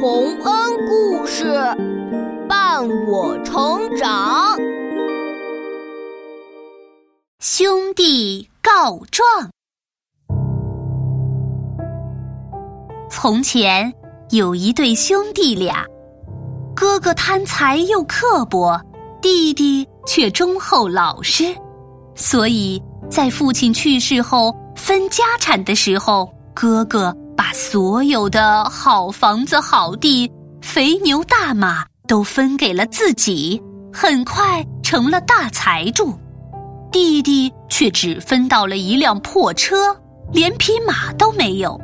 洪恩故事伴我成长。兄弟告状。从前有一对兄弟俩，哥哥贪财又刻薄，弟弟却忠厚老实，所以在父亲去世后分家产的时候，哥哥。把所有的好房子、好地、肥牛大马都分给了自己，很快成了大财主。弟弟却只分到了一辆破车，连匹马都没有。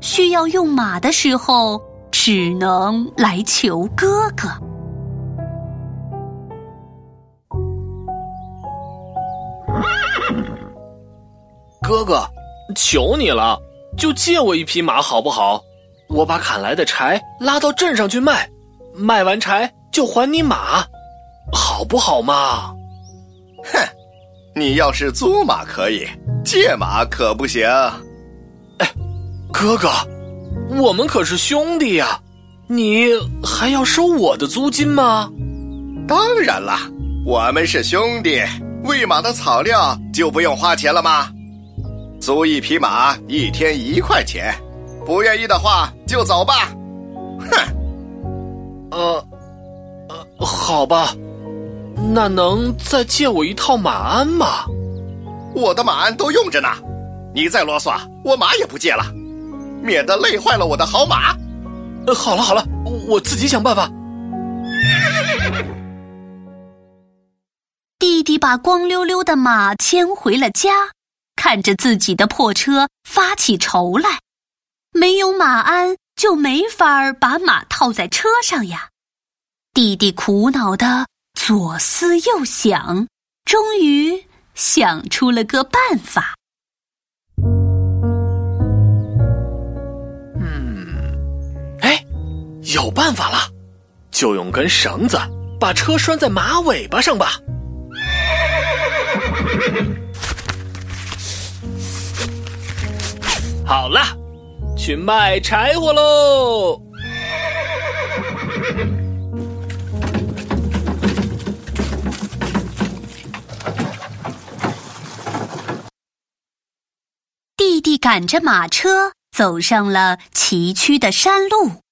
需要用马的时候，只能来求哥哥。哥哥，求你了。就借我一匹马好不好？我把砍来的柴拉到镇上去卖，卖完柴就还你马，好不好嘛？哼，你要是租马可以，借马可不行。哎，哥哥，我们可是兄弟呀，你还要收我的租金吗？当然了，我们是兄弟，喂马的草料就不用花钱了吗？租一匹马，一天一块钱，不愿意的话就走吧。哼，呃，呃，好吧，那能再借我一套马鞍吗？我的马鞍都用着呢，你再啰嗦，我马也不借了，免得累坏了我的好马。好了好了，我自己想办法。弟弟把光溜溜的马牵回了家。看着自己的破车发起愁来，没有马鞍就没法儿把马套在车上呀。弟弟苦恼的左思右想，终于想出了个办法。嗯，哎，有办法了，就用根绳子把车拴在马尾巴上吧。好了，去卖柴火喽！弟弟赶着马车走上了崎岖的山路，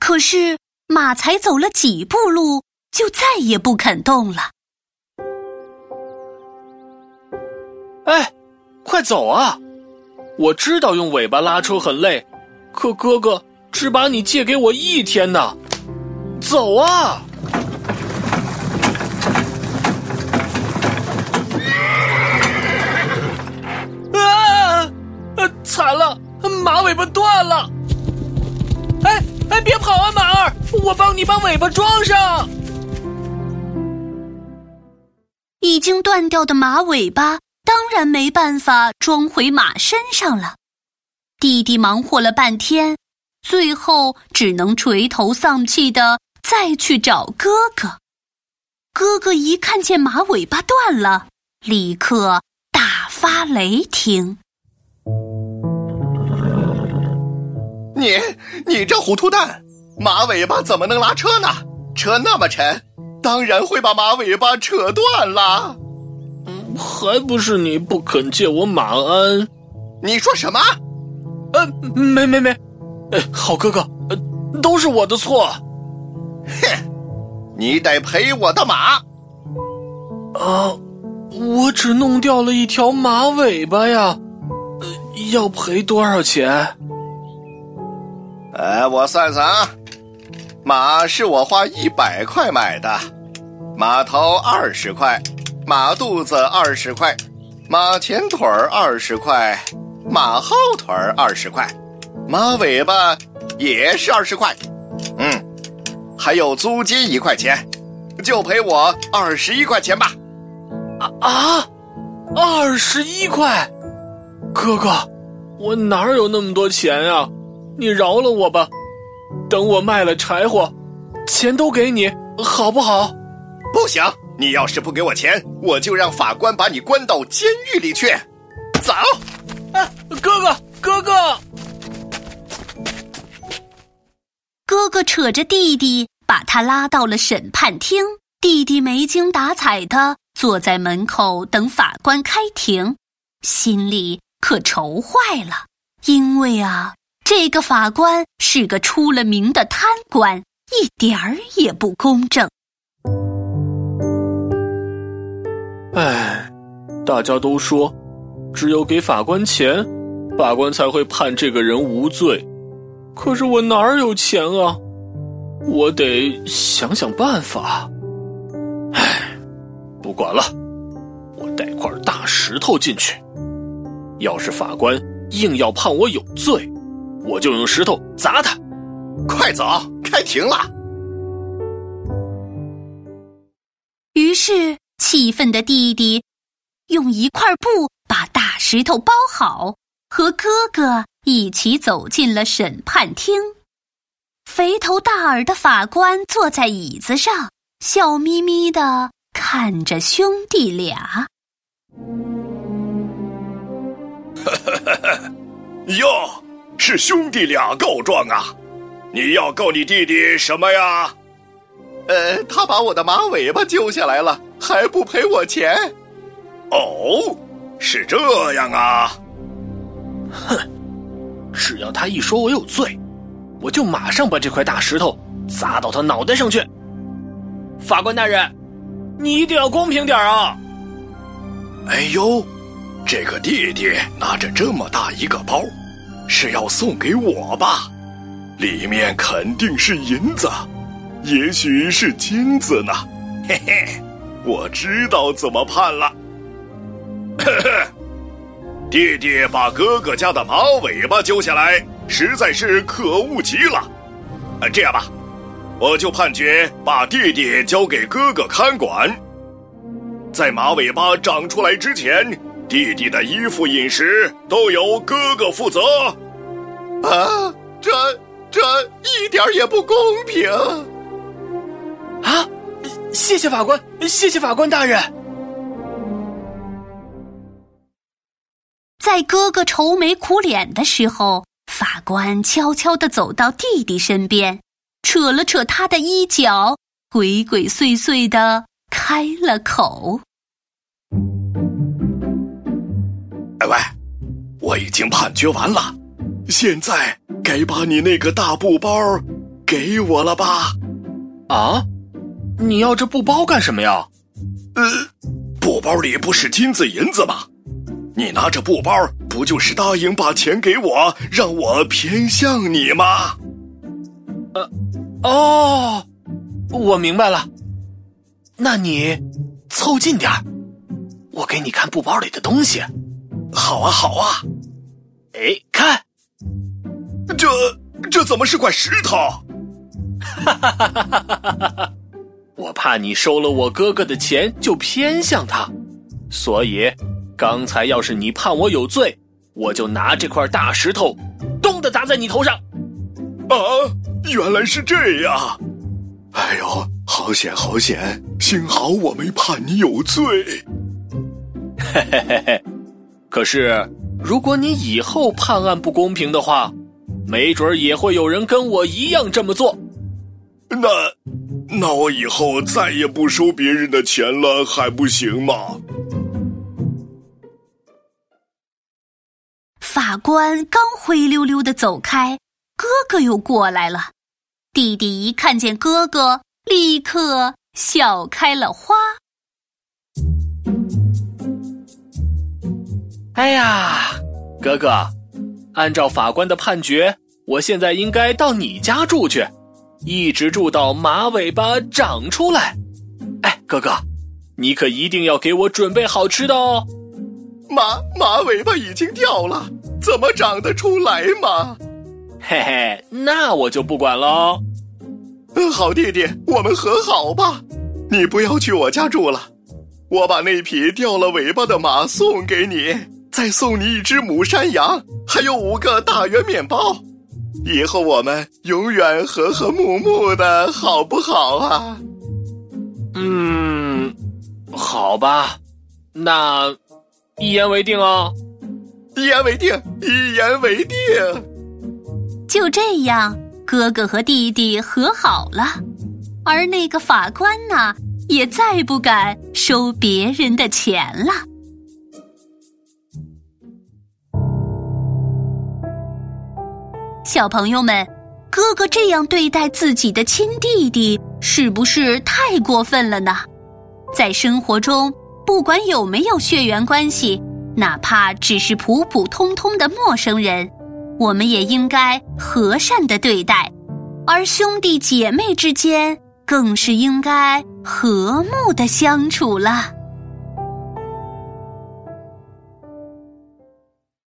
可是马才走了几步路，就再也不肯动了。哎，快走啊！我知道用尾巴拉车很累，可哥哥只把你借给我一天呢。走啊！啊！惨了，马尾巴断了！哎哎，别跑啊，马儿，我帮你把尾巴装上。已经断掉的马尾巴。当然没办法装回马身上了。弟弟忙活了半天，最后只能垂头丧气的再去找哥哥。哥哥一看见马尾巴断了，立刻大发雷霆：“你你这糊涂蛋，马尾巴怎么能拉车呢？车那么沉，当然会把马尾巴扯断了。”还不是你不肯借我马鞍？你说什么？呃，没没没，呃，好哥哥，呃，都是我的错。哼，你得赔我的马。啊，我只弄掉了一条马尾巴呀，呃要赔多少钱？哎，我算算啊，马是我花一百块买的，马头二十块。马肚子二十块，马前腿儿二十块，马后腿儿二十块，马尾巴也是二十块，嗯，还有租金一块钱，就赔我二十一块钱吧。啊啊，二十一块，哥哥，我哪有那么多钱啊？你饶了我吧，等我卖了柴火，钱都给你，好不好？不行。你要是不给我钱，我就让法官把你关到监狱里去。走，啊哥，哥哥，哥哥哥扯着弟弟，把他拉到了审判厅。弟弟没精打采的坐在门口等法官开庭，心里可愁坏了，因为啊，这个法官是个出了名的贪官，一点儿也不公正。唉，大家都说，只有给法官钱，法官才会判这个人无罪。可是我哪儿有钱啊？我得想想办法。唉，不管了，我带块大石头进去。要是法官硬要判我有罪，我就用石头砸他。快走，开庭了。于是，气愤的弟弟用一块布把大石头包好，和哥哥一起走进了审判厅。肥头大耳的法官坐在椅子上。笑眯眯的看着兄弟俩。哟，是兄弟俩告状啊！你要告你弟弟什么呀？呃，他把我的马尾巴揪下来了，还不赔我钱。哦，是这样啊。哼，只要他一说我有罪，我就马上把这块大石头砸到他脑袋上去。法官大人，你一定要公平点啊！哎呦，这个弟弟拿着这么大一个包，是要送给我吧？里面肯定是银子，也许是金子呢。嘿嘿，我知道怎么判了。呵呵，弟弟把哥哥家的马尾巴揪下来，实在是可恶极了。啊，这样吧。我就判决把弟弟交给哥哥看管，在马尾巴长出来之前，弟弟的衣服、饮食都由哥哥负责。啊，这这一点也不公平！啊，谢谢法官，谢谢法官大人。在哥哥愁眉苦脸的时候，法官悄悄的走到弟弟身边。扯了扯他的衣角，鬼鬼祟祟的开了口：“哎喂，我已经判决完了，现在该把你那个大布包给我了吧？”啊，你要这布包干什么呀？呃，布包里不是金子银子吗？你拿着布包，不就是答应把钱给我，让我偏向你吗？呃。哦，我明白了。那你凑近点儿，我给你看布包里的东西。好啊，好啊。哎，看，这这怎么是块石头？哈哈哈哈哈哈！我怕你收了我哥哥的钱就偏向他，所以刚才要是你判我有罪，我就拿这块大石头咚的砸在你头上。啊！原来是这样，哎呦，好险好险！幸好我没判你有罪。嘿嘿嘿嘿，可是如果你以后判案不公平的话，没准也会有人跟我一样这么做。那那我以后再也不收别人的钱了，还不行吗？法官刚灰溜溜的走开。哥哥又过来了，弟弟一看见哥哥，立刻笑开了花。哎呀，哥哥，按照法官的判决，我现在应该到你家住去，一直住到马尾巴长出来。哎，哥哥，你可一定要给我准备好吃的哦。马马尾巴已经掉了，怎么长得出来嘛？嘿嘿，那我就不管喽。好弟弟，我们和好吧。你不要去我家住了，我把那匹掉了尾巴的马送给你，再送你一只母山羊，还有五个大圆面包。以后我们永远和和睦睦的，好不好啊？嗯，好吧，那一言为定哦。一言为定，一言为定。就这样，哥哥和弟弟和好了，而那个法官呢，也再不敢收别人的钱了。小朋友们，哥哥这样对待自己的亲弟弟，是不是太过分了呢？在生活中，不管有没有血缘关系，哪怕只是普普通通的陌生人，我们也应该和善的对待；而兄弟姐妹之间，更是应该和睦的相处了。